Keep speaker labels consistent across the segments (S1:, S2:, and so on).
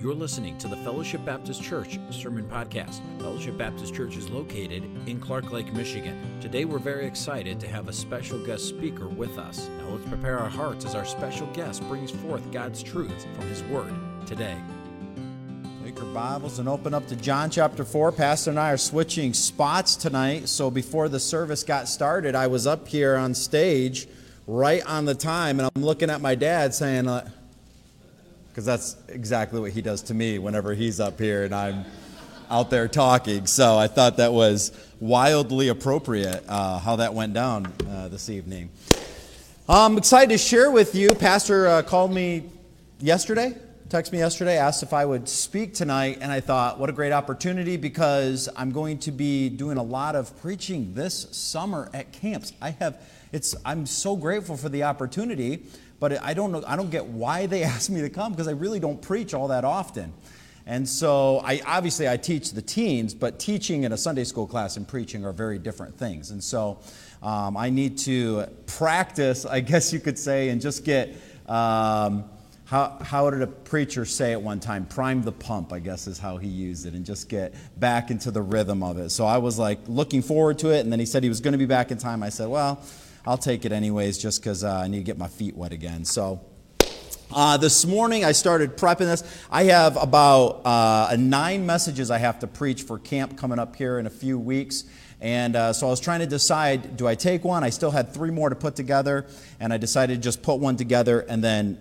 S1: You're listening to the Fellowship Baptist Church Sermon Podcast. Fellowship Baptist Church is located in Clark Lake, Michigan. Today we're very excited to have a special guest speaker with us. Now let's prepare our hearts as our special guest brings forth God's truth from His Word today.
S2: Take your Bibles and open up to John chapter 4. Pastor and I are switching spots tonight. So before the service got started, I was up here on stage right on the time, and I'm looking at my dad saying, uh, because that's exactly what he does to me whenever he's up here and I'm out there talking. So I thought that was wildly appropriate uh, how that went down uh, this evening. I'm excited to share with you. Pastor uh, called me yesterday, texted me yesterday, asked if I would speak tonight, and I thought, what a great opportunity because I'm going to be doing a lot of preaching this summer at camps. I have, it's, I'm so grateful for the opportunity but I don't know, I don't get why they asked me to come because I really don't preach all that often. And so I obviously I teach the teens, but teaching in a Sunday school class and preaching are very different things. And so um, I need to practice, I guess you could say, and just get um, how, how did a preacher say at one time? Prime the pump, I guess is how he used it, and just get back into the rhythm of it. So I was like looking forward to it, and then he said he was going to be back in time. I said, well, I'll take it anyways just because uh, I need to get my feet wet again. So uh, this morning I started prepping this. I have about uh, nine messages I have to preach for camp coming up here in a few weeks. And uh, so I was trying to decide do I take one? I still had three more to put together, and I decided to just put one together and then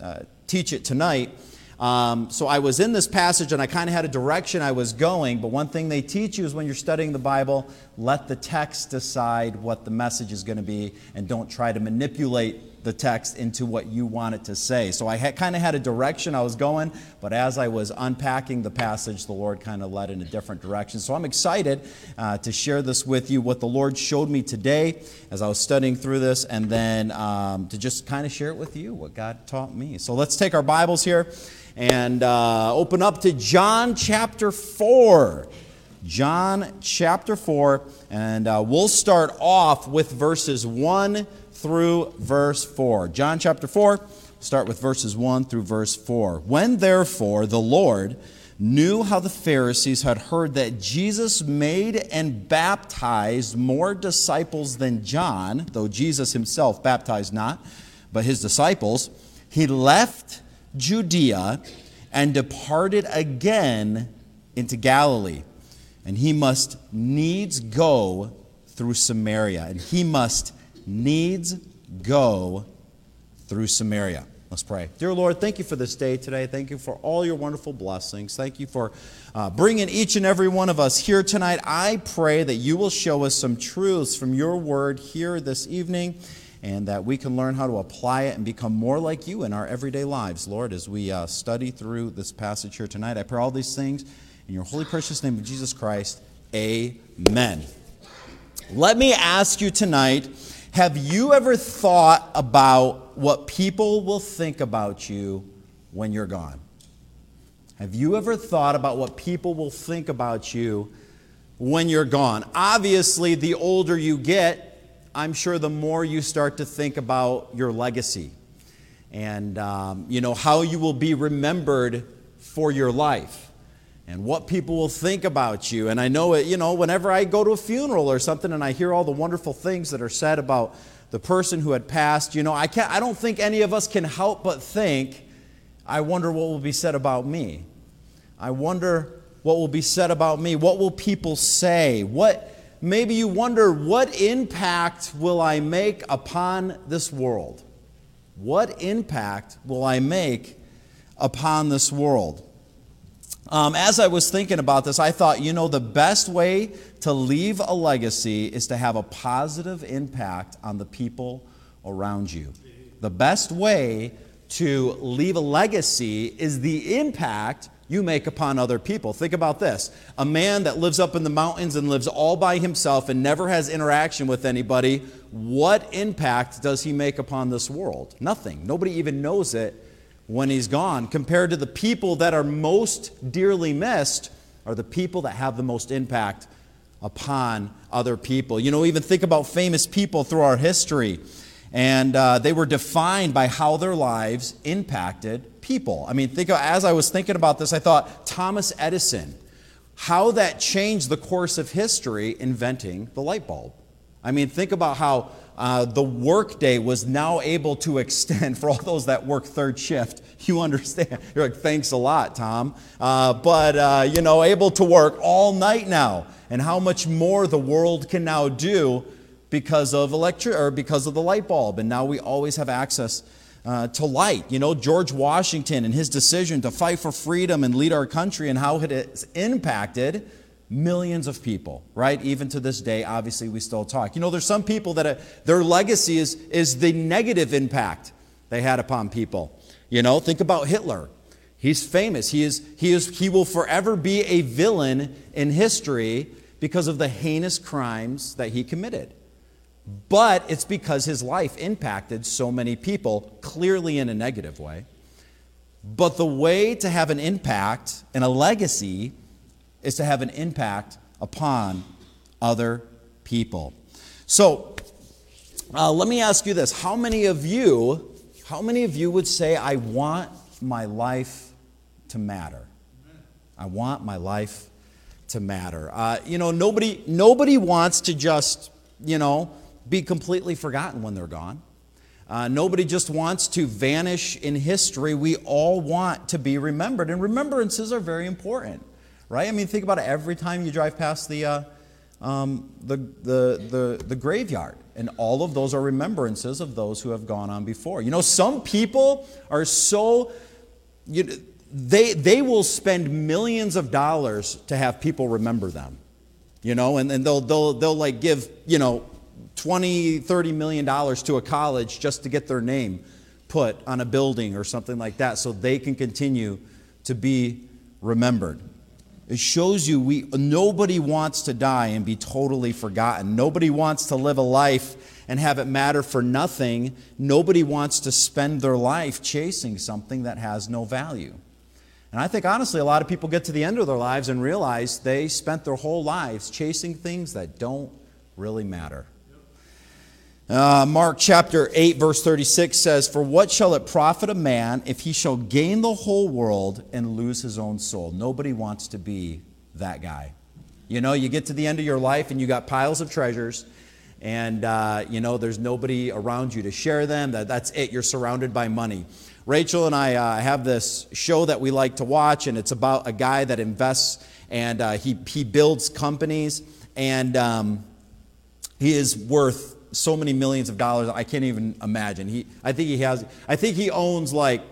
S2: uh, teach it tonight. Um, so I was in this passage and I kind of had a direction I was going, but one thing they teach you is when you're studying the Bible, let the text decide what the message is going to be and don't try to manipulate the text into what you want it to say. So I kind of had a direction I was going, but as I was unpacking the passage, the Lord kind of led in a different direction. So I'm excited uh, to share this with you, what the Lord showed me today as I was studying through this, and then um, to just kind of share it with you, what God taught me. So let's take our Bibles here and uh, open up to John chapter 4. John chapter 4, and uh, we'll start off with verses 1 through verse 4. John chapter 4, start with verses 1 through verse 4. When therefore the Lord knew how the Pharisees had heard that Jesus made and baptized more disciples than John, though Jesus himself baptized not, but his disciples, he left Judea and departed again into Galilee. And he must needs go through Samaria. And he must needs go through Samaria. Let's pray. Dear Lord, thank you for this day today. Thank you for all your wonderful blessings. Thank you for uh, bringing each and every one of us here tonight. I pray that you will show us some truths from your word here this evening and that we can learn how to apply it and become more like you in our everyday lives, Lord, as we uh, study through this passage here tonight. I pray all these things in your holy, precious name of Jesus Christ. Amen. Let me ask you tonight have you ever thought about what people will think about you when you're gone? Have you ever thought about what people will think about you when you're gone? Obviously, the older you get, I'm sure the more you start to think about your legacy and um, you know how you will be remembered for your life and what people will think about you. And I know it, you know, whenever I go to a funeral or something and I hear all the wonderful things that are said about the person who had passed, you know, I can't I don't think any of us can help but think, I wonder what will be said about me. I wonder what will be said about me. What will people say? What maybe you wonder what impact will I make upon this world? What impact will I make upon this world? Um, as I was thinking about this, I thought, you know, the best way to leave a legacy is to have a positive impact on the people around you. The best way to leave a legacy is the impact you make upon other people. Think about this a man that lives up in the mountains and lives all by himself and never has interaction with anybody, what impact does he make upon this world? Nothing. Nobody even knows it when he's gone. Compared to the people that are most dearly missed, are the people that have the most impact upon other people. You know, even think about famous people through our history. And uh, they were defined by how their lives impacted people. I mean, think of, as I was thinking about this, I thought Thomas Edison, how that changed the course of history inventing the light bulb. I mean, think about how uh, the workday was now able to extend for all those that work third shift. You understand? You're like, thanks a lot, Tom. Uh, but, uh, you know, able to work all night now, and how much more the world can now do because of electric or because of the light bulb. And now we always have access uh, to light. You know, George Washington and his decision to fight for freedom and lead our country and how it has impacted millions of people, right? Even to this day, obviously, we still talk. You know, there's some people that their legacy is, is the negative impact they had upon people. You know, think about Hitler. He's famous. He, is, he, is, he will forever be a villain in history because of the heinous crimes that he committed. But it's because his life impacted so many people, clearly in a negative way. But the way to have an impact and a legacy is to have an impact upon other people. So, uh, let me ask you this. How many of you, how many of you would say, I want my life to matter? I want my life to matter. Uh, you know, nobody, nobody wants to just, you know, be completely forgotten when they're gone. Uh, nobody just wants to vanish in history. We all want to be remembered, and remembrances are very important, right? I mean, think about it every time you drive past the, uh, um, the, the, the, the graveyard, and all of those are remembrances of those who have gone on before. You know, some people are so, you, they, they will spend millions of dollars to have people remember them, you know, and, and they'll, they'll, they'll like give, you know, 20, 30 million dollars to a college just to get their name put on a building or something like that so they can continue to be remembered. It shows you we nobody wants to die and be totally forgotten. Nobody wants to live a life and have it matter for nothing. Nobody wants to spend their life chasing something that has no value. And I think honestly a lot of people get to the end of their lives and realize they spent their whole lives chasing things that don't really matter. Uh, Mark chapter 8, verse 36 says, For what shall it profit a man if he shall gain the whole world and lose his own soul? Nobody wants to be that guy. You know, you get to the end of your life and you got piles of treasures, and, uh, you know, there's nobody around you to share them. That, that's it. You're surrounded by money. Rachel and I uh, have this show that we like to watch, and it's about a guy that invests and uh, he, he builds companies, and um, he is worth so many millions of dollars. I can't even imagine. He, I think he has. I think he owns like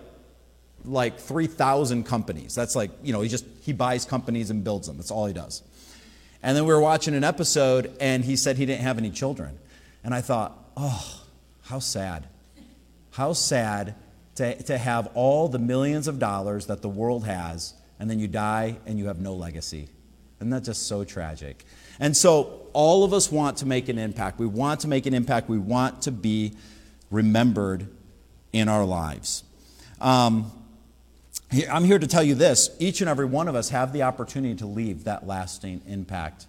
S2: like 3,000 companies. That's like you know he just he buys companies and builds them. That's all he does. And then we were watching an episode, and he said he didn't have any children, and I thought, oh, how sad, how sad to, to have all the millions of dollars that the world has, and then you die and you have no legacy. Isn't that just so tragic? And so all of us want to make an impact. We want to make an impact. We want to be remembered in our lives. Um, I'm here to tell you this each and every one of us have the opportunity to leave that lasting impact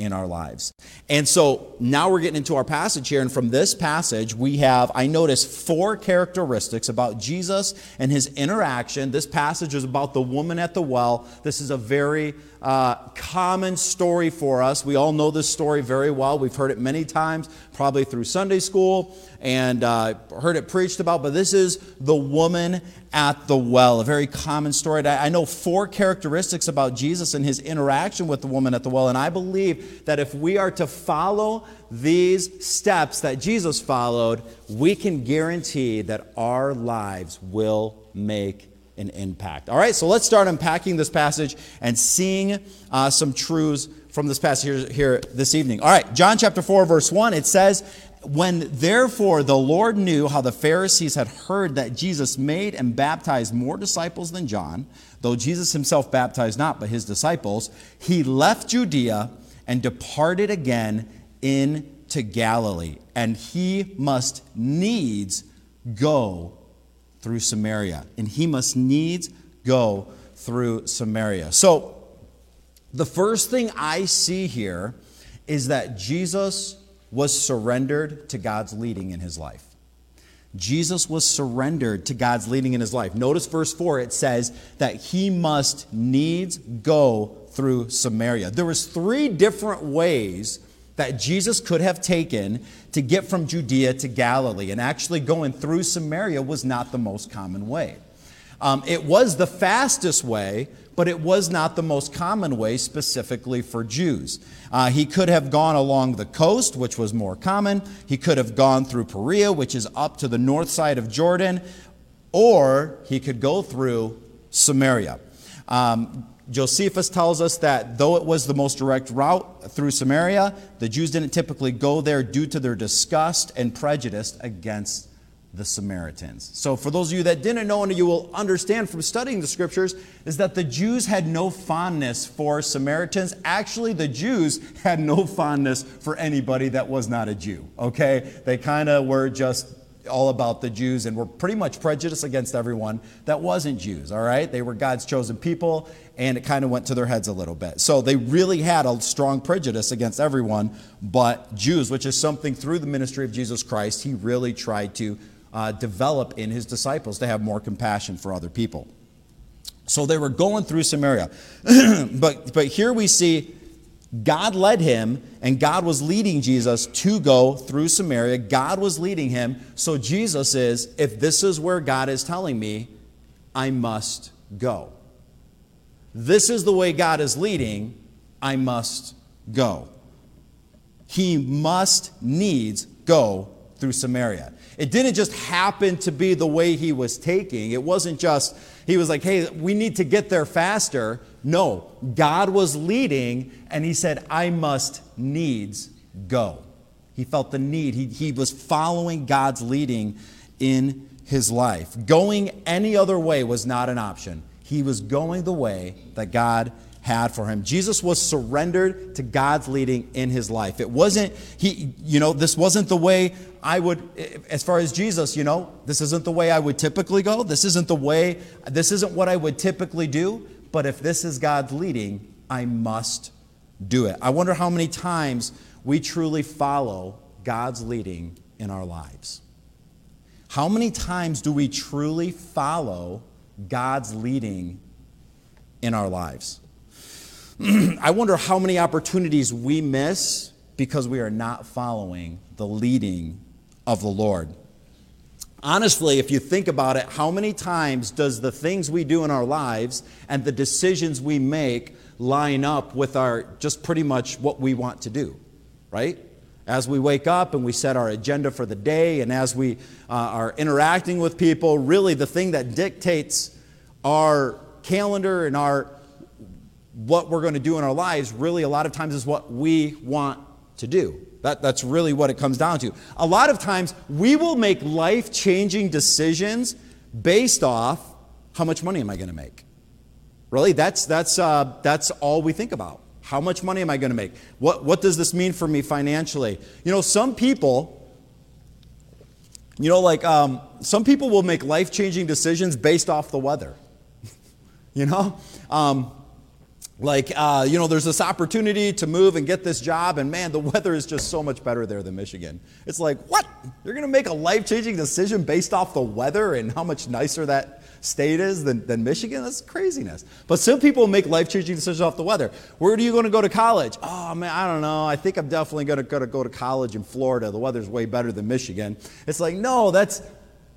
S2: in our lives. And so now we're getting into our passage here. And from this passage, we have, I notice, four characteristics about Jesus and his interaction. This passage is about the woman at the well. This is a very uh, common story for us. We all know this story very well. We've heard it many times, probably through Sunday school, and uh, heard it preached about. But this is the woman at the well, a very common story. I know four characteristics about Jesus and his interaction with the woman at the well, and I believe that if we are to follow these steps that Jesus followed, we can guarantee that our lives will make an impact. All right, so let's start unpacking this passage and seeing uh, some truths from this passage here, here this evening. All right, John chapter 4, verse 1, it says, When therefore the Lord knew how the Pharisees had heard that Jesus made and baptized more disciples than John, though Jesus himself baptized not, but his disciples, he left Judea and departed again into Galilee. And he must needs go through Samaria, and he must needs go through Samaria. So, the first thing I see here is that Jesus was surrendered to God's leading in his life. Jesus was surrendered to God's leading in his life. Notice verse 4 it says that he must needs go through Samaria. There was three different ways that Jesus could have taken to get from Judea to Galilee, and actually going through Samaria was not the most common way. Um, it was the fastest way, but it was not the most common way specifically for Jews. Uh, he could have gone along the coast, which was more common. He could have gone through Perea, which is up to the north side of Jordan, or he could go through Samaria. Um, Josephus tells us that though it was the most direct route through Samaria, the Jews didn't typically go there due to their disgust and prejudice against the Samaritans. So, for those of you that didn't know, and you will understand from studying the scriptures, is that the Jews had no fondness for Samaritans. Actually, the Jews had no fondness for anybody that was not a Jew, okay? They kind of were just all about the Jews and were pretty much prejudiced against everyone that wasn't Jews, all right? They were God's chosen people, and it kind of went to their heads a little bit. So they really had a strong prejudice against everyone but Jews, which is something through the ministry of Jesus Christ, he really tried to uh, develop in his disciples to have more compassion for other people. So they were going through Samaria. but, but here we see God led him, and God was leading Jesus to go through Samaria. God was leading him. So Jesus is, if this is where God is telling me, I must go. This is the way God is leading, I must go. He must needs go through Samaria. It didn't just happen to be the way he was taking. It wasn't just, he was like, hey, we need to get there faster. No, God was leading, and he said, I must needs go. He felt the need. He, he was following God's leading in his life. Going any other way was not an option. He was going the way that God had for him. Jesus was surrendered to God's leading in his life. It wasn't, he, you know, this wasn't the way I would, as far as Jesus, you know, this isn't the way I would typically go. This isn't the way, this isn't what I would typically do. But if this is God's leading, I must do it. I wonder how many times we truly follow God's leading in our lives. How many times do we truly follow God's leading in our lives? I wonder how many opportunities we miss because we are not following the leading of the Lord. Honestly, if you think about it, how many times does the things we do in our lives and the decisions we make line up with our just pretty much what we want to do, right? As we wake up and we set our agenda for the day, and as we uh, are interacting with people, really the thing that dictates our calendar and our what we're going to do in our lives really a lot of times is what we want to do. That, that's really what it comes down to. A lot of times we will make life changing decisions based off how much money am I going to make? Really, that's, that's, uh, that's all we think about. How much money am I going to make? What, what does this mean for me financially? You know, some people, you know, like um, some people will make life changing decisions based off the weather. you know? Um, like uh, you know there's this opportunity to move and get this job and man the weather is just so much better there than michigan. It's like what? You're going to make a life-changing decision based off the weather and how much nicer that state is than, than michigan? That's craziness. But some people make life-changing decisions off the weather. Where are you going to go to college? Oh man i don't know. I think i'm definitely going to go to college in florida. The weather's way better than michigan. It's like no that's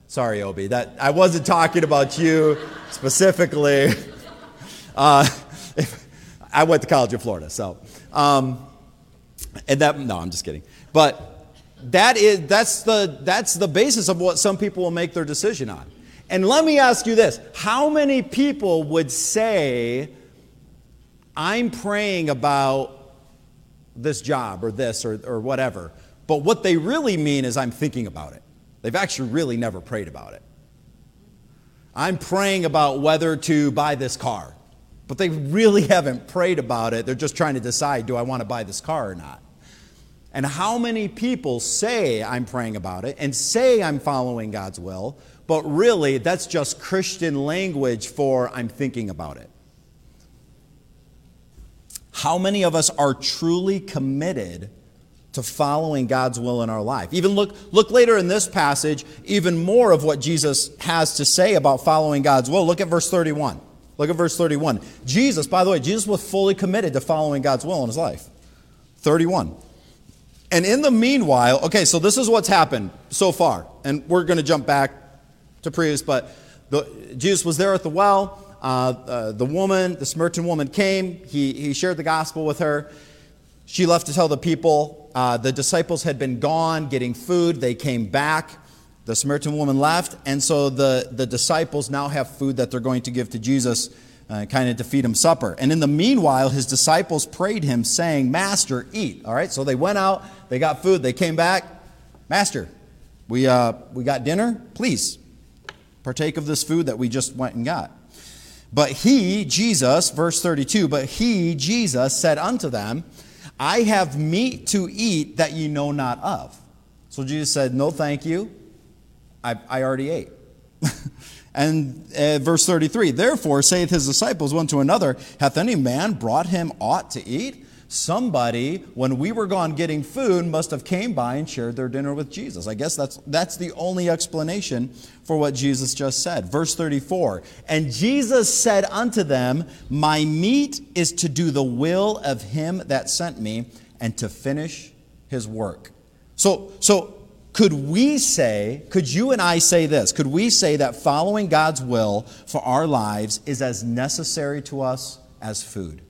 S2: sorry obi that i wasn't talking about you specifically. Uh, if, I went to college in Florida, so um, and that no, I'm just kidding. But that is that's the that's the basis of what some people will make their decision on. And let me ask you this: How many people would say, "I'm praying about this job or this or, or whatever," but what they really mean is, "I'm thinking about it." They've actually really never prayed about it. I'm praying about whether to buy this car but they really haven't prayed about it. They're just trying to decide do I want to buy this car or not? And how many people say I'm praying about it and say I'm following God's will, but really that's just Christian language for I'm thinking about it? How many of us are truly committed to following God's will in our life. Even look, look later in this passage, even more of what Jesus has to say about following God's will. Look at verse 31. Look at verse 31. Jesus, by the way, Jesus was fully committed to following God's will in his life. 31. And in the meanwhile, okay, so this is what's happened so far. And we're going to jump back to previous, but the, Jesus was there at the well. Uh, uh, the woman, the Samaritan woman came. He, he shared the gospel with her. She left to tell the people. Uh, the disciples had been gone getting food. They came back. The Samaritan woman left. And so the, the disciples now have food that they're going to give to Jesus, uh, kind of to feed him supper. And in the meanwhile, his disciples prayed him, saying, Master, eat. All right, so they went out, they got food, they came back. Master, we, uh, we got dinner. Please partake of this food that we just went and got. But he, Jesus, verse 32, but he, Jesus, said unto them, I have meat to eat that ye know not of. So Jesus said, No, thank you. I, I already ate. and uh, verse 33 Therefore saith his disciples one to another, Hath any man brought him aught to eat? somebody when we were gone getting food must have came by and shared their dinner with jesus i guess that's that's the only explanation for what jesus just said verse 34 and jesus said unto them my meat is to do the will of him that sent me and to finish his work so so could we say could you and i say this could we say that following god's will for our lives is as necessary to us as food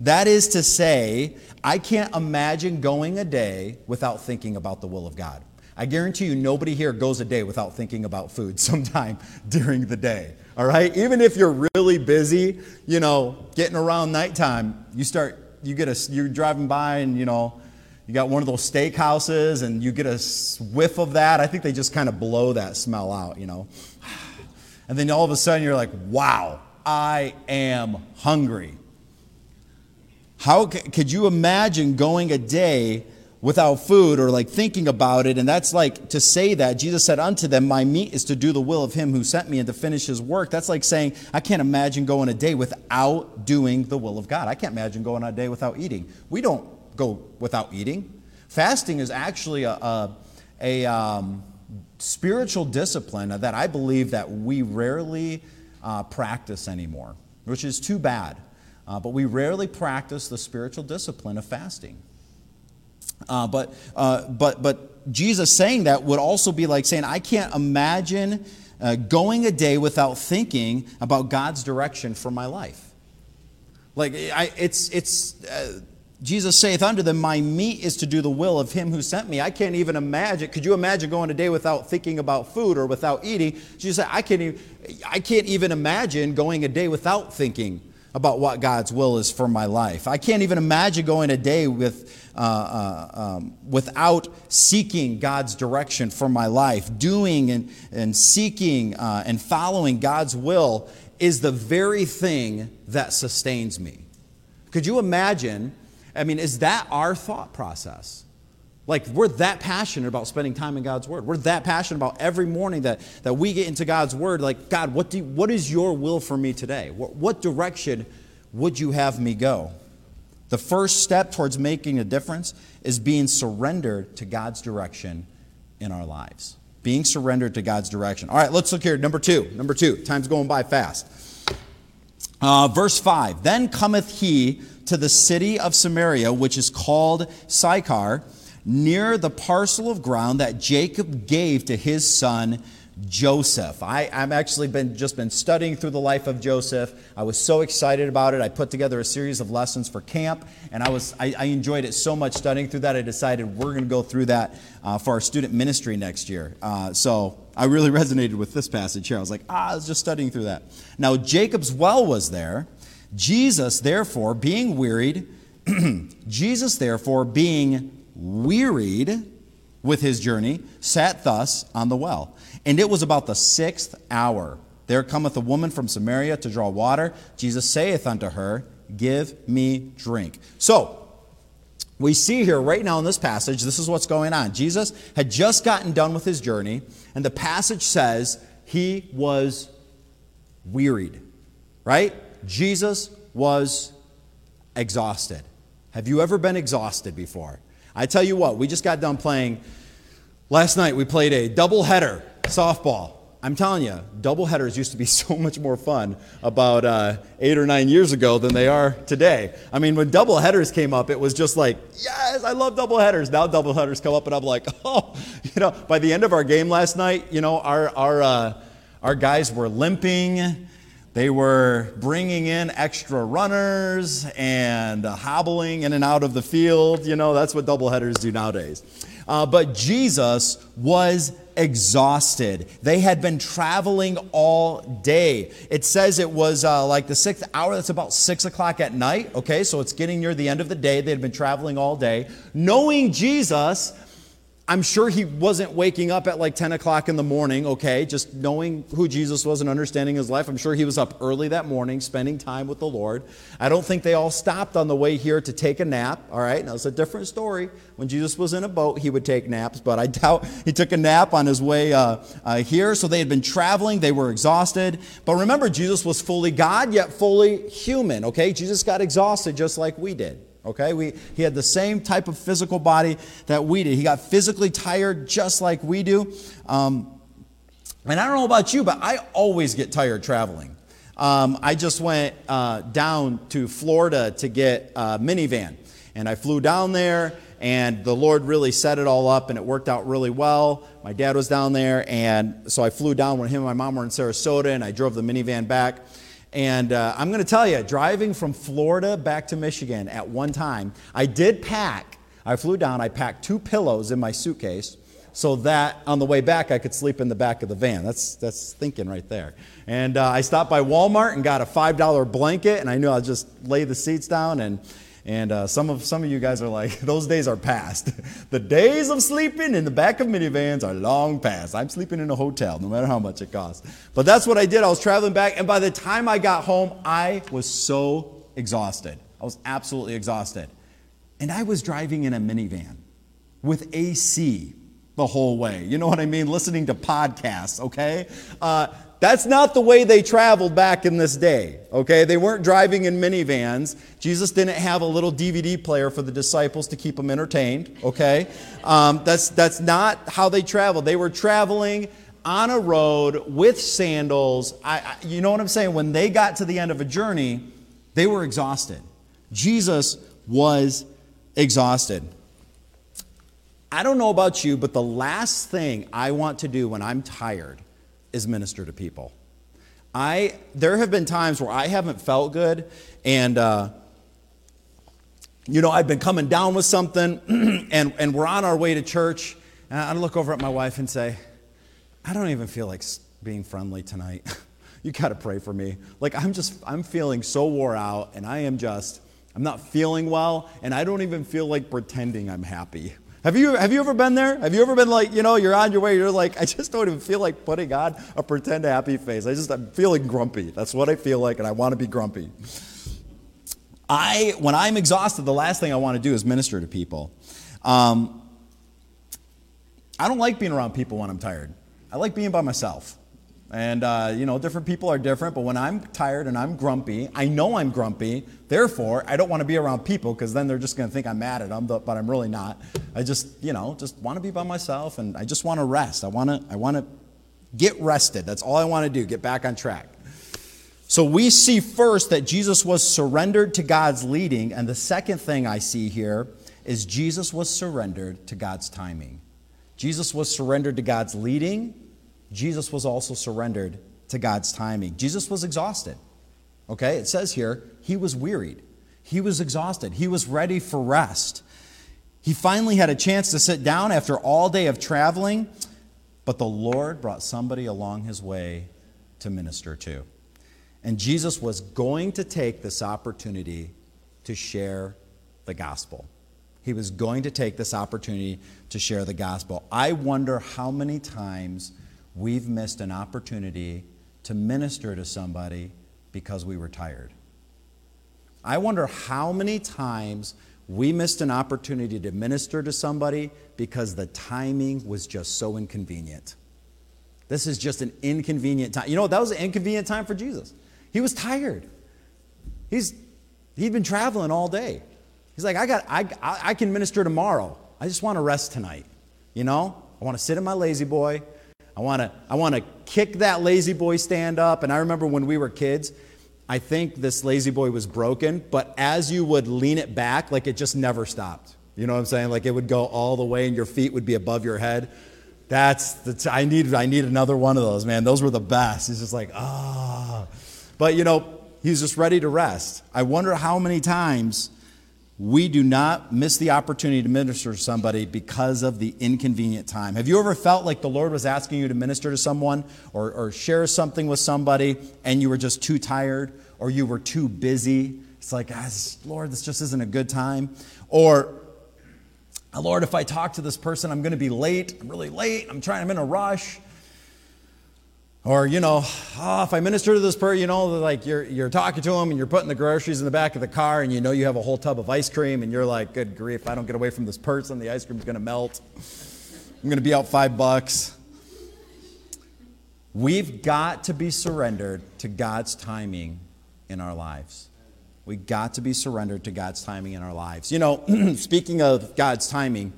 S2: that is to say, I can't imagine going a day without thinking about the will of God. I guarantee you, nobody here goes a day without thinking about food sometime during the day. All right? Even if you're really busy, you know, getting around nighttime, you start, you get a, you're driving by and, you know, you got one of those steakhouses and you get a whiff of that. I think they just kind of blow that smell out, you know. And then all of a sudden you're like, wow, I am hungry. How could you imagine going a day without food or like thinking about it? And that's like to say that Jesus said unto them, My meat is to do the will of him who sent me and to finish his work. That's like saying, I can't imagine going a day without doing the will of God. I can't imagine going a day without eating. We don't go without eating. Fasting is actually a, a, a um, spiritual discipline that I believe that we rarely uh, practice anymore, which is too bad. Uh, but we rarely practice the spiritual discipline of fasting. Uh, but, uh, but, but Jesus saying that would also be like saying, I can't imagine uh, going a day without thinking about God's direction for my life. Like, I, it's, it's, uh, Jesus saith unto them, My meat is to do the will of him who sent me. I can't even imagine. Could you imagine going a day without thinking about food or without eating? Jesus said, I can't even, I can't even imagine going a day without thinking about what God's will is for my life. I can't even imagine going a day with, uh, uh, um, without seeking God's direction for my life. Doing and, and seeking uh, and following God's will is the very thing that sustains me. Could you imagine? I mean, is that our thought process? Like, we're that passionate about spending time in God's Word. We're that passionate about every morning that, that we get into God's Word. Like, God, what, do, what is your will for me today? What, what direction would you have me go? The first step towards making a difference is being surrendered to God's direction in our lives. Being surrendered to God's direction. All right, let's look here. Number two. Number two. Time's going by fast. Uh, verse 5 Then cometh he to the city of Samaria, which is called Sychar near the parcel of ground that Jacob gave to his son Joseph. I, I've actually been just been studying through the life of Joseph. I was so excited about it. I put together a series of lessons for camp, and I was I, I enjoyed it so much studying through that. I decided we're going to go through that uh, for our student ministry next year. Uh, so I really resonated with this passage here. I was like, ah, I was just studying through that. Now Jacob's well was there. Jesus, therefore, being wearied, Jesus, therefore, being wearied with his journey, sat thus on the well. And it was about the sixth hour. There cometh a woman from Samaria to draw water. Jesus saith unto her, Give me drink. So, we see here right now in this passage, this is what's going on. Jesus had just gotten done with his journey, and the passage says he was wearied, right? Jesus was exhausted. Have you ever been exhausted before? I tell you what, we just got done playing. Last night we played a double header softball. I'm telling you, double headers used to be so much more fun about uh, eight or nine years ago than they are today. I mean, when double headers came up, it was just like, yes, I love double headers. Now double headers come up, and I'm like, oh, you know. By the end of our game last night, you know, our our uh, our guys were limping. They were bringing in extra runners and uh, hobbling in and out of the field. You know, that's what doubleheaders do nowadays. Uh, but Jesus was exhausted. They had been traveling all day. It says it was uh, like the sixth hour, that's about six o'clock at night. Okay, so it's getting near the end of the day. They had been traveling all day. Knowing Jesus, I'm sure he wasn't waking up at like 10 o'clock in the morning, okay, just knowing who Jesus was and understanding his life. I'm sure he was up early that morning spending time with the Lord. I don't think they all stopped on the way here to take a nap, all right? Now, it's a different story. When Jesus was in a boat, he would take naps, but I doubt he took a nap on his way uh, uh, here. So they had been traveling, they were exhausted. But remember, Jesus was fully God, yet fully human, okay? Jesus got exhausted just like we did. Okay, we, he had the same type of physical body that we did. He got physically tired just like we do. Um, and I don't know about you, but I always get tired traveling. Um, I just went uh, down to Florida to get a minivan. And I flew down there, and the Lord really set it all up, and it worked out really well. My dad was down there, and so I flew down when him and my mom were in Sarasota, and I drove the minivan back. And uh, I'm going to tell you, driving from Florida back to Michigan at one time, I did pack. I flew down, I packed two pillows in my suitcase so that on the way back I could sleep in the back of the van. That's, that's thinking right there. And uh, I stopped by Walmart and got a $5 blanket, and I knew I'd just lay the seats down and and uh, some, of, some of you guys are like, those days are past. the days of sleeping in the back of minivans are long past. I'm sleeping in a hotel, no matter how much it costs. But that's what I did. I was traveling back, and by the time I got home, I was so exhausted. I was absolutely exhausted. And I was driving in a minivan with AC the whole way. You know what I mean? Listening to podcasts, okay? Uh, that's not the way they traveled back in this day, okay? They weren't driving in minivans. Jesus didn't have a little DVD player for the disciples to keep them entertained, okay? Um, that's, that's not how they traveled. They were traveling on a road with sandals. I, I, you know what I'm saying? When they got to the end of a journey, they were exhausted. Jesus was exhausted. I don't know about you, but the last thing I want to do when I'm tired is minister to people. I there have been times where I haven't felt good, and uh, you know I've been coming down with something, and and we're on our way to church, and I look over at my wife and say, I don't even feel like being friendly tonight. you got to pray for me. Like I'm just I'm feeling so wore out, and I am just I'm not feeling well, and I don't even feel like pretending I'm happy. Have you, have you ever been there? Have you ever been like, you know, you're on your way, you're like, I just don't even feel like putting on a pretend happy face. I just, I'm feeling grumpy. That's what I feel like, and I want to be grumpy. I, when I'm exhausted, the last thing I want to do is minister to people. Um, I don't like being around people when I'm tired. I like being by myself. And, uh, you know, different people are different, but when I'm tired and I'm grumpy, I know I'm grumpy. Therefore, I don't want to be around people because then they're just going to think I'm mad at them, but, I'm really not. I just, you know, just want to be by myself and I just want to rest. I want to, I want to get rested. That's all I want to do, get back on track. So we see first that Jesus was surrendered to God's leading. And the second thing I see here is Jesus was surrendered to God's timing. Jesus was surrendered to God's leading Jesus was also surrendered to God's timing. Jesus was exhausted. Okay, it says here, he was wearied. He was exhausted. He was ready for rest. He finally had a chance to sit down after all day of traveling, but the Lord brought somebody along his way to minister to. And Jesus was going to take this opportunity to share the gospel. He was going to take this opportunity to share the gospel. I wonder how many times we've missed an opportunity to minister to somebody because we were tired. I wonder how many times we missed an opportunity to minister to somebody because the timing was just so inconvenient. This is just an inconvenient time. You know, that was an inconvenient time for Jesus. He was tired. He's, he'd been traveling all day. He's like, I, got, I, I can minister tomorrow. I just want to rest tonight. You know? I want to sit in my lazy boy. I want to I want to kick that lazy boy stand up. And I remember when we were kids, I think this lazy boy was broken, but as you would lean it back, like it just never stopped. You know what I'm saying? Like it would go all the way and your feet would be above your head. That's the t- I need I need another one of those, man. Those were the best. He's just like, ah. Oh. But you know, he's just ready to rest. I wonder how many times we do not miss the opportunity to minister to somebody because of the inconvenient time. Have you ever felt like the Lord was asking you to minister to someone or, or share something with somebody and you were just too tired or you were too busy? It's like, ah, Lord, this just isn't a good time. Or, Lord, if I talk to this person, I'm going to be late. I'm really late. I'm trying, I'm in a rush. Or, you know, oh, if I minister to this person, you know, like you're, you're talking to them and you're putting the groceries in the back of the car and you know you have a whole tub of ice cream and you're like, good grief, I don't get away from this person, the ice cream's to melt. I'm to be out five bucks. We've got to be surrendered to God's timing in our lives. We've got to be surrendered to God's timing in our lives. You know, speaking of God's timing,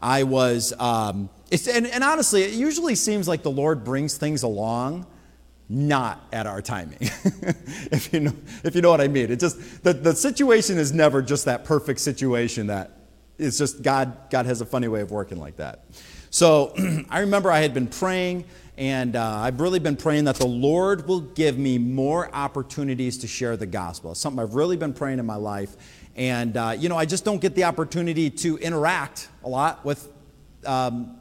S2: I was um, it's, and, and honestly, it usually seems like the Lord brings things along not at our timing. if, you know, if you know what I mean. It just, the, the situation is never just that perfect situation that it's just God, God has a funny way of working like that. So I remember I had been praying, and uh, I've really been praying that the Lord will give me more opportunities to share the gospel. It's something I've really been praying in my life. And, uh, you know, I just don't get the opportunity to interact a lot with um,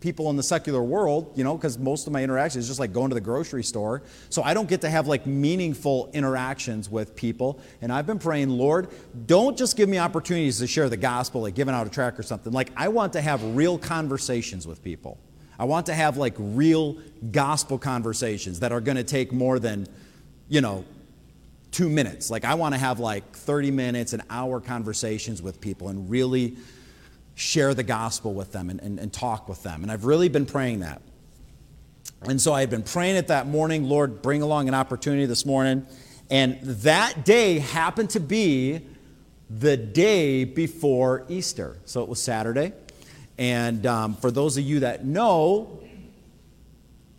S2: people in the secular world, you know, because most of my interactions is just like going to the grocery store. So I don't get to have like meaningful interactions with people. And I've been praying, Lord, don't just give me opportunities to share the gospel, like giving out a track or something. Like I want to have real conversations with people. I want to have like real gospel conversations that are going to take more than, you know, two minutes. Like I want to have like 30 minutes, an hour conversations with people and really share the gospel with them and, and, and talk with them. And I've really been praying that. And so I had been praying it that morning, Lord, bring along an opportunity this morning. And that day happened to be the day before Easter. So it was Saturday. And um, for those of you that know,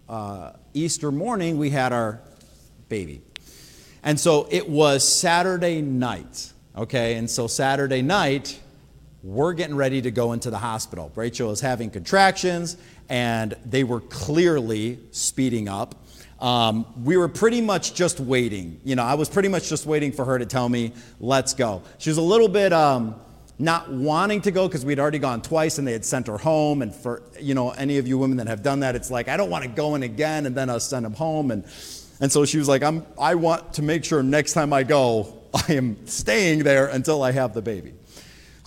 S2: uh, Easter morning we had our baby. And so it was Saturday night. Okay, and so Saturday night, we're getting ready to go into the hospital. Rachel is having contractions, and they were clearly speeding up. Um, we were pretty much just waiting. You know, I was pretty much just waiting for her to tell me, let's go. She was a little bit um, not wanting to go because we'd already gone twice and they had sent her home. And for, you know, any of you women that have done that, it's like, I don't want to go in again and then I'll send them home. And, and so she was like, I'm, I want to make sure next time I go, I am staying there until I have the baby.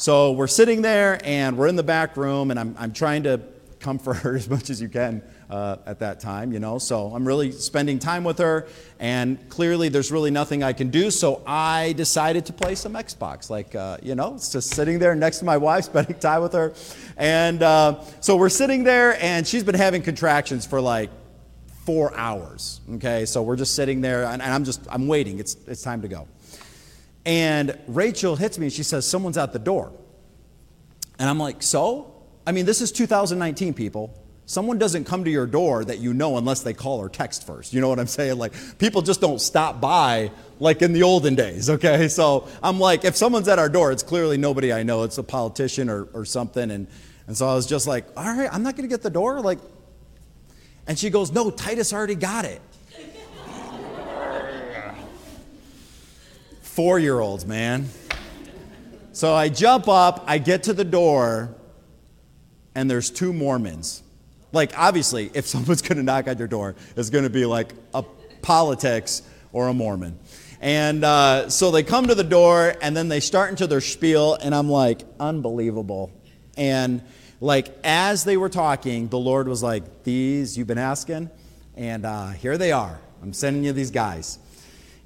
S2: So we're sitting there and we're in the back room, and I'm, I'm trying to comfort her as much as you can uh, at that time, you know. So I'm really spending time with her, and clearly there's really nothing I can do. So I decided to play some Xbox, like, uh, you know, it's just sitting there next to my wife, spending time with her. And uh, so we're sitting there, and she's been having contractions for like four hours. Okay, so we're just sitting there, and, and I'm just I'm waiting. It's it's time to go. And Rachel hits me and she says, Someone's at the door. And I'm like, So? I mean, this is 2019, people. Someone doesn't come to your door that you know unless they call or text first. You know what I'm saying? Like, people just don't stop by like in the olden days, okay? So I'm like, if someone's at our door, it's clearly nobody I know. It's a politician or, or something. And, and so I was just like, all right, I'm not going to get the door. Like, and she goes, no, Titus already got it. Four year olds, man. So I jump up, I get to the door, and there's two Mormons. Like, obviously, if someone's going to knock on your door, it's going to be like a politics or a Mormon. And uh, so they come to the door, and then they start into their spiel, and I'm like, unbelievable. And like, as they were talking, the Lord was like, These you've been asking, and uh, here they are. I'm sending you these guys.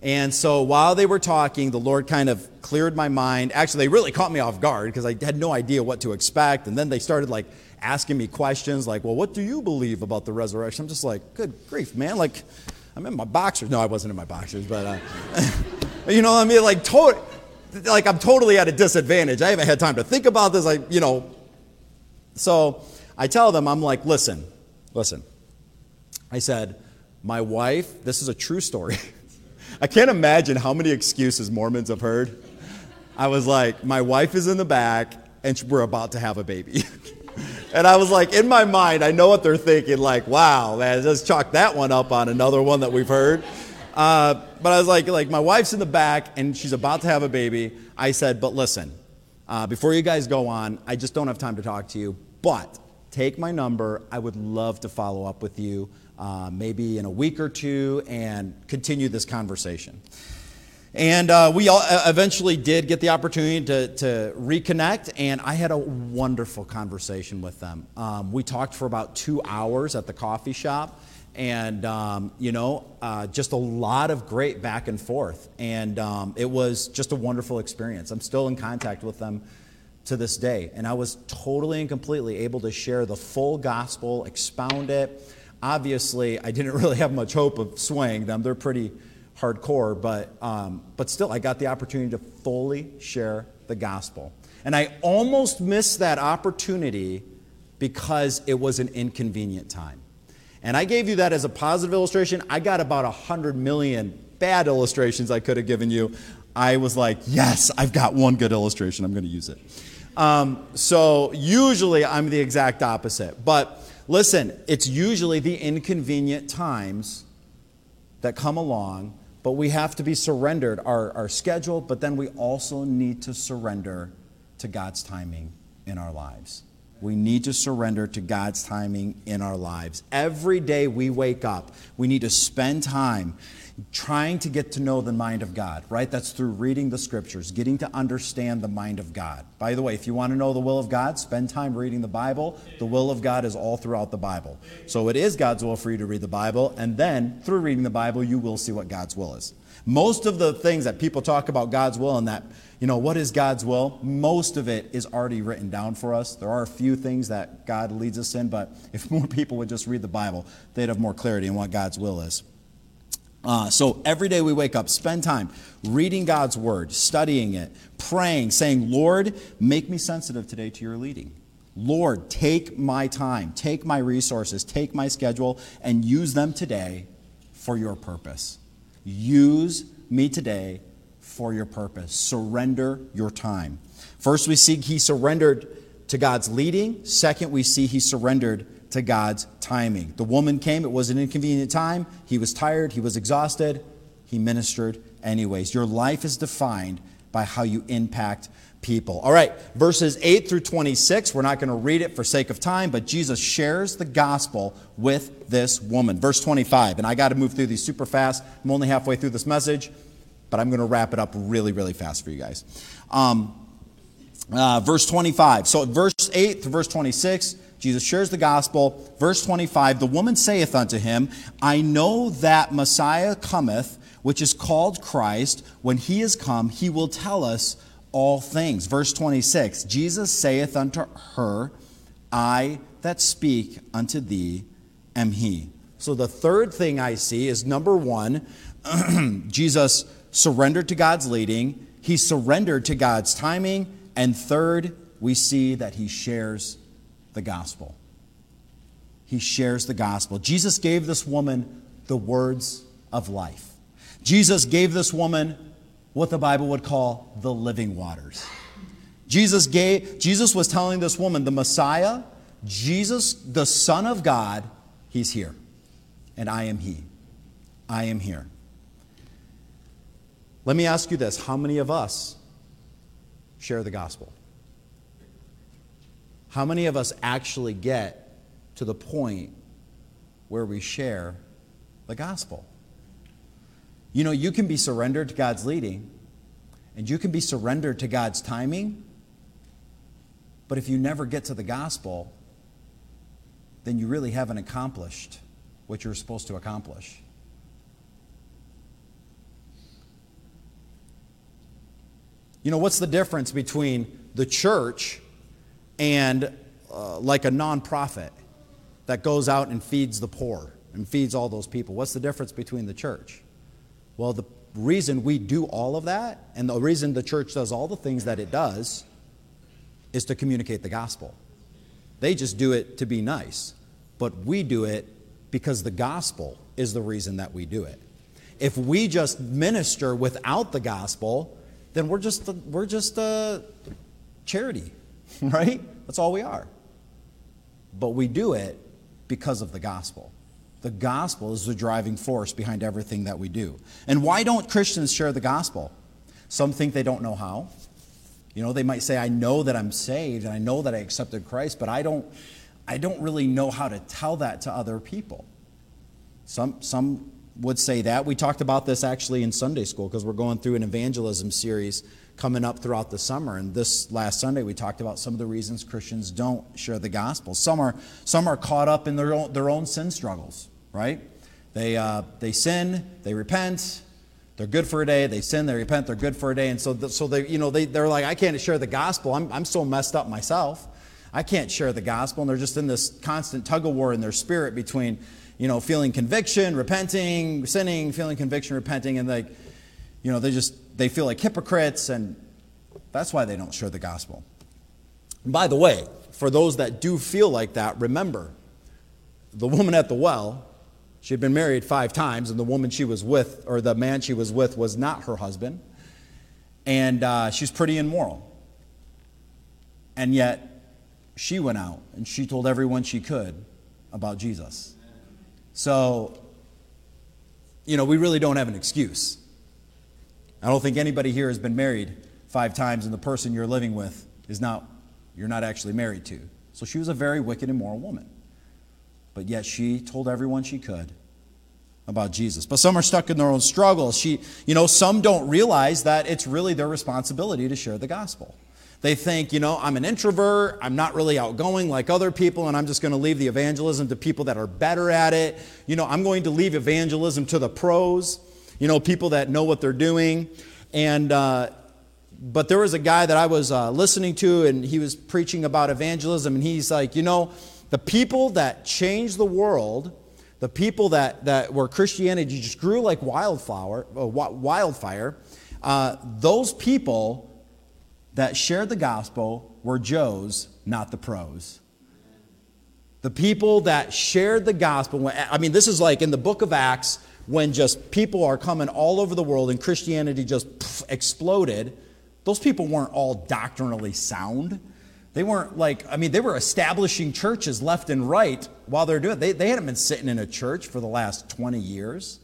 S2: And so while they were talking, the Lord kind of cleared my mind. Actually, they really caught me off guard because I had no idea what to expect. And then they started like asking me questions like, well, what do you believe about the resurrection? I'm just like, good grief, man. Like, I'm in my boxers. No, I wasn't in my boxers, but, uh, you know what I mean? Like, totally. like I'm totally at a disadvantage. I haven't had time to think about this. I, you know, so I tell them, I'm like, listen, listen. I said, my wife, this is a true story. I can't imagine how many excuses Mormons have heard. I was like, my wife is in the back and we're about to have a baby. and I was like, in my mind, I know what they're thinking, like, wow, man, let's chalk that one up on another one that we've heard. Uh, but I was like, like, my wife's in the back and she's about to have a baby. I said, but listen, uh, before you guys go on, I just don't have time to talk to you, but take my number. I would love to follow up with you uh, maybe in a week or two and continue this conversation. And uh, we all uh, eventually did get the opportunity to, to reconnect, and I had a wonderful conversation with them. Um, we talked for about two hours at the coffee shop, and um, you know, uh, just a lot of great back and forth. And um, it was just a wonderful experience. I'm still in contact with them to this day, and I was totally and completely able to share the full gospel, expound it. Obviously, I didn't really have much hope of swaying them. They're pretty hardcore, but, um, but still, I got the opportunity to fully share the gospel. And I almost missed that opportunity because it was an inconvenient time. And I gave you that as a positive illustration. I got about 100 million bad illustrations I could have given you. I was like, yes, I've got one good illustration. I'm going to use it. Um, so usually I'm the exact opposite. But listen, it's usually the inconvenient times that come along but we have to be surrendered, our, our schedule, but then we also need to surrender to God's timing in our lives. We need to surrender to God's timing in our lives. Every day we wake up, we need to spend time trying to get to know the mind of God, right? That's through reading the scriptures, getting to understand the mind of God. By the way, if you want to know the will of God, spend time reading the Bible. The will of God is all throughout the Bible. So it is God's will for you to read the Bible, and then through reading the Bible, you will see what God's will is. Most of the things that people talk about God's will and that, you know, what is God's will? Most of it is already written down for us. There are a few things that God leads us in, but if more people would just read the Bible, they'd have more clarity in what God's will is. Uh, so every day we wake up, spend time reading God's word, studying it, praying, saying, Lord, make me sensitive today to your leading. Lord, take my time, take my resources, take my schedule, and use them today for your purpose. Use me today for your purpose. Surrender your time. First, we see he surrendered to God's leading. Second, we see he surrendered to God's timing. The woman came, it was an inconvenient time. He was tired, he was exhausted. He ministered anyways. Your life is defined by how you impact people. All right, verses 8 through 26. We're not going to read it for sake of time, but Jesus shares the gospel with this woman. Verse 25, and I got to move through these super fast. I'm only halfway through this message, but I'm going to wrap it up really, really fast for you guys. Um, uh, verse 25. So, verse 8 to verse 26. Jesus shares the gospel. Verse 25 The woman saith unto him, I know that Messiah cometh, which is called Christ. When he is come, he will tell us all things. Verse 26 Jesus saith unto her, I that speak unto thee am he. So the third thing I see is number one, Jesus surrendered to God's leading, he surrendered to God's timing, and third, we see that he shares the gospel. He shares the gospel. Jesus gave this woman the words of life. Jesus gave this woman what the Bible would call the living waters. Jesus gave Jesus was telling this woman, the Messiah, Jesus, the Son of God, he's here. And I am he. I am here. Let me ask you this, how many of us share the gospel? How many of us actually get to the point where we share the gospel? You know, you can be surrendered to God's leading, and you can be surrendered to God's timing, but if you never get to the gospel, then you really haven't accomplished what you're supposed to accomplish. You know, what's the difference between the church and uh, like a nonprofit that goes out and feeds the poor and feeds all those people? What's the difference between the church? Well, the, reason we do all of that and the reason the church does all the things that it does is to communicate the gospel. They just do it to be nice, but we do it because the gospel is the reason that we do it. If we just minister without the gospel, then we're just we're just a charity, right? That's all we are. But we do it because of the gospel. The gospel is the driving force behind everything that we do. And why don't Christians share the gospel? Some think they don't know how. You know, they might say, I know that I'm saved and I know that I accepted Christ, but I don't, I don't really know how to tell that to other people. Some, some would say that. We talked about this actually in Sunday school because we're going through an evangelism series coming up throughout the summer. And this last Sunday, we talked about some of the reasons Christians don't share the gospel. Some are, some are caught up in their own, their own sin struggles, right? They, uh, they sin, they repent, they're good for a day, they sin, they repent, they're good for a day. And so, the, so they, you know, they, they're like, I can't share the gospel. I'm, I'm so messed up myself. I can't share the gospel. And they're just in this constant tug of war in their spirit between, you know, feeling conviction, repenting, sinning, feeling conviction, repenting, and like, you know, they just they feel like hypocrites, and that's why they don't share the gospel. By the way, for those that do feel like that, remember the woman at the well, she had been married five times, and the woman she was with, or the man she was with, was not her husband. And uh, she's pretty immoral. And yet, she went out and she told everyone she could about Jesus. So, you know, we really don't have an excuse. I don't think anybody here has been married five times and the person you're living with is not, you're not actually married to. So she was a very wicked, and immoral woman. But yet she told everyone she could about Jesus. But some are stuck in their own struggles. She, you know, some don't realize that it's really their responsibility to share the gospel. They think, you know, I'm an introvert, I'm not really outgoing like other people, and I'm just going to leave the evangelism to people that are better at it. You know, I'm going to leave evangelism to the pros you know, people that know what they're doing. And, uh, but there was a guy that I was uh, listening to, and he was preaching about evangelism, and he's like, you know, the people that changed the world, the people that, that where Christianity just grew like wildflower, uh, wildfire, uh, those people that shared the gospel were Joes, not the pros. The people that shared the gospel, I mean, this is like in the book of Acts, when just people are coming all over the world and Christianity just exploded, those people weren't all doctrinally sound. They weren't like, I mean, they were establishing churches left and right while they're doing it. They, they hadn't been sitting in a church for the last 20 years.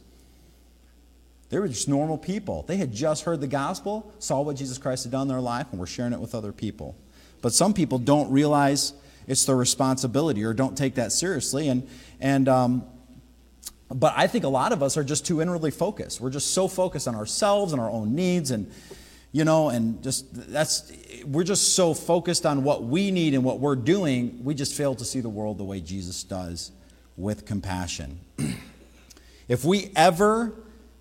S2: They were just normal people. They had just heard the gospel, saw what Jesus Christ had done in their life, and were sharing it with other people. But some people don't realize it's their responsibility or don't take that seriously. And, and um, but I think a lot of us are just too inwardly focused. We're just so focused on ourselves and our own needs and you know, and just that's we're just so focused on what we need and what we're doing, we just fail to see the world the way Jesus does with compassion. if we ever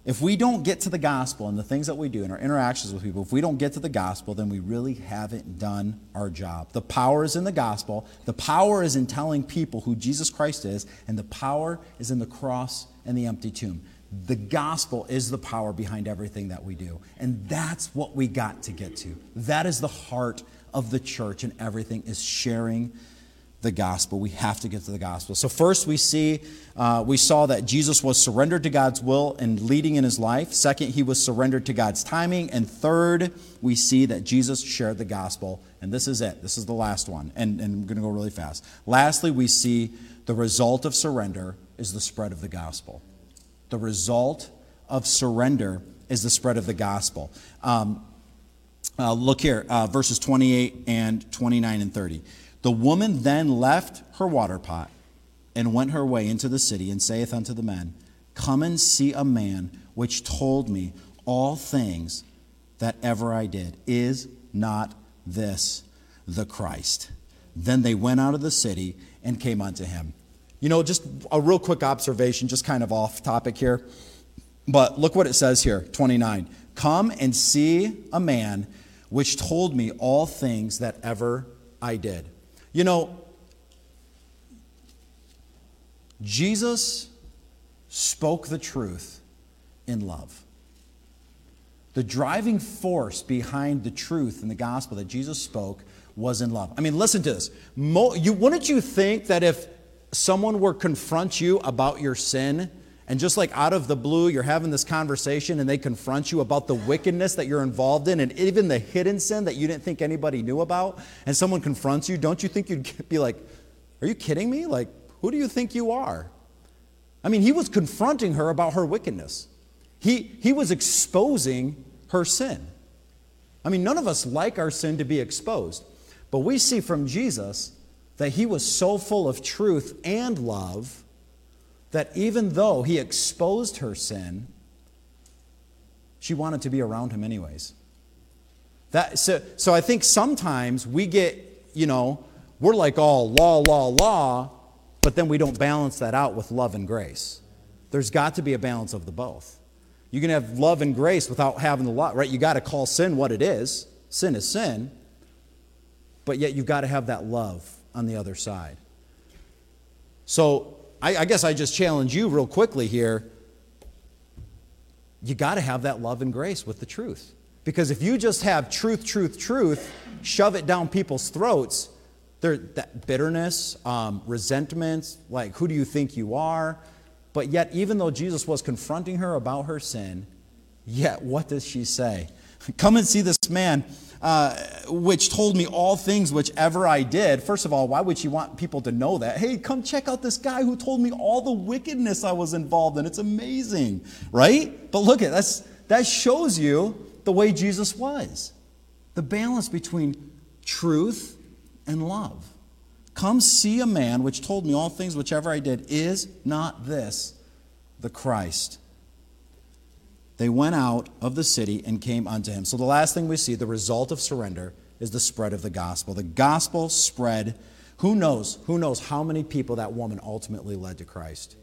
S2: if we don't get to the gospel and the things that we do in our interactions with people, if we don't get to the gospel, then we really haven't done our job. The power is in the gospel, the power is in telling people who Jesus Christ is, and the power is in the cross and the empty tomb. The gospel is the power behind everything that we do. And that's what we got to get to. That is the heart of the church, and everything is sharing the gospel. We have to get to the gospel. So, first, we see, uh, we saw that Jesus was surrendered to God's will and leading in his life. Second, he was surrendered to God's timing. And third, we see that Jesus shared the gospel. And this is it. This is the last one. And, and I'm going to go really fast. Lastly, we see the result of surrender is the spread of the gospel. The result of surrender is the spread of the gospel. Um, uh, look here, uh, verses 28 and 29 and 30. The woman then left her water pot and went her way into the city and saith unto the men, Come and see a man which told me all things that ever I did. Is not this the Christ? Then they went out of the city and came unto him. You know, just a real quick observation, just kind of off topic here. But look what it says here 29. Come and see a man which told me all things that ever I did. You know, Jesus spoke the truth in love. The driving force behind the truth in the gospel that Jesus spoke was in love. I mean, listen to this. Mo, you, wouldn't you think that if someone were confront you about your sin, and just like out of the blue, you're having this conversation and they confront you about the wickedness that you're involved in and even the hidden sin that you didn't think anybody knew about, and someone confronts you, don't you think you'd be like, Are you kidding me? Like, who do you think you are? I mean, he was confronting her about her wickedness, he, he was exposing her sin. I mean, none of us like our sin to be exposed, but we see from Jesus that he was so full of truth and love that even though he exposed her sin, she wanted to be around him anyways. That, so, so I think sometimes we get, you know, we're like oh, all law, law, law, but then we don't balance that out with love and grace. There's got to be a balance of the both. You can have love and grace without having the law, right? You got to call sin what it is. Sin is sin. But yet you've got to have that love on the other side. So I, I guess I just challenge you real quickly here. You got to have that love and grace with the truth. Because if you just have truth, truth, truth, shove it down people's throats, there, that bitterness, um, resentments, like who do you think you are? But yet, even though Jesus was confronting her about her sin, yet what does she say? Come and see this man uh, which told me all things whichever I did. First of all, why would she want people to know that? Hey, come check out this guy who told me all the wickedness I was involved in. It's amazing, right? But look at that's that shows you the way Jesus was. The balance between truth and love. Come see a man which told me all things whichever I did. Is not this the Christ? They went out of the city and came unto him. So the last thing we see, the result of surrender, is the spread of the gospel. The gospel spread. Who knows? Who knows how many people that woman ultimately led to Christ?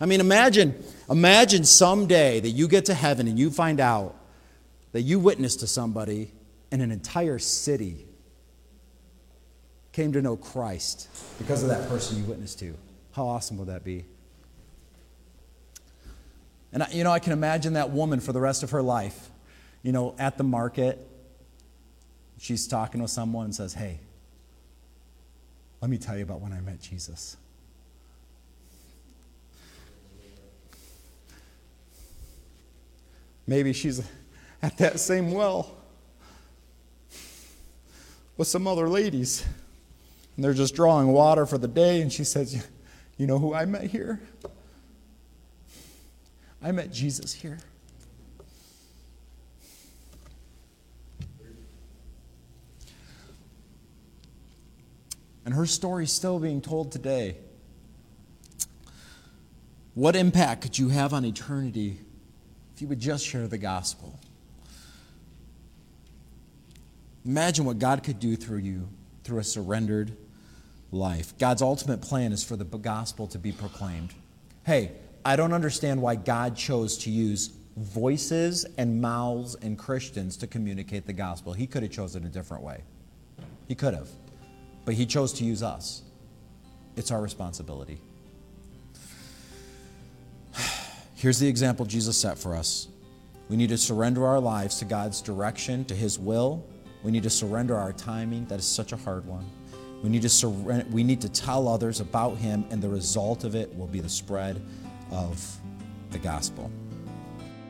S2: I mean, imagine, imagine someday that you get to heaven and you find out that you witnessed to somebody and an entire city came to know Christ because of that person you witnessed to. How awesome would that be? And, you know, I can imagine that woman for the rest of her life, you know, at the market, she's talking with someone and says, Hey, let me tell you about when I met Jesus. Maybe she's at that same well with some other ladies, and they're just drawing water for the day, and she says, You know who I met here? I met Jesus here. And her story is still being told today. What impact could you have on eternity if you would just share the gospel? Imagine what God could do through you through a surrendered life. God's ultimate plan is for the gospel to be proclaimed. Hey, I don't understand why God chose to use voices and mouths and Christians to communicate the gospel. He could have chosen a different way. He could have. But He chose to use us. It's our responsibility. Here's the example Jesus set for us. We need to surrender our lives to God's direction, to His will. We need to surrender our timing. That is such a hard one. We need to surrender, we need to tell others about him and the result of it will be the spread of the gospel.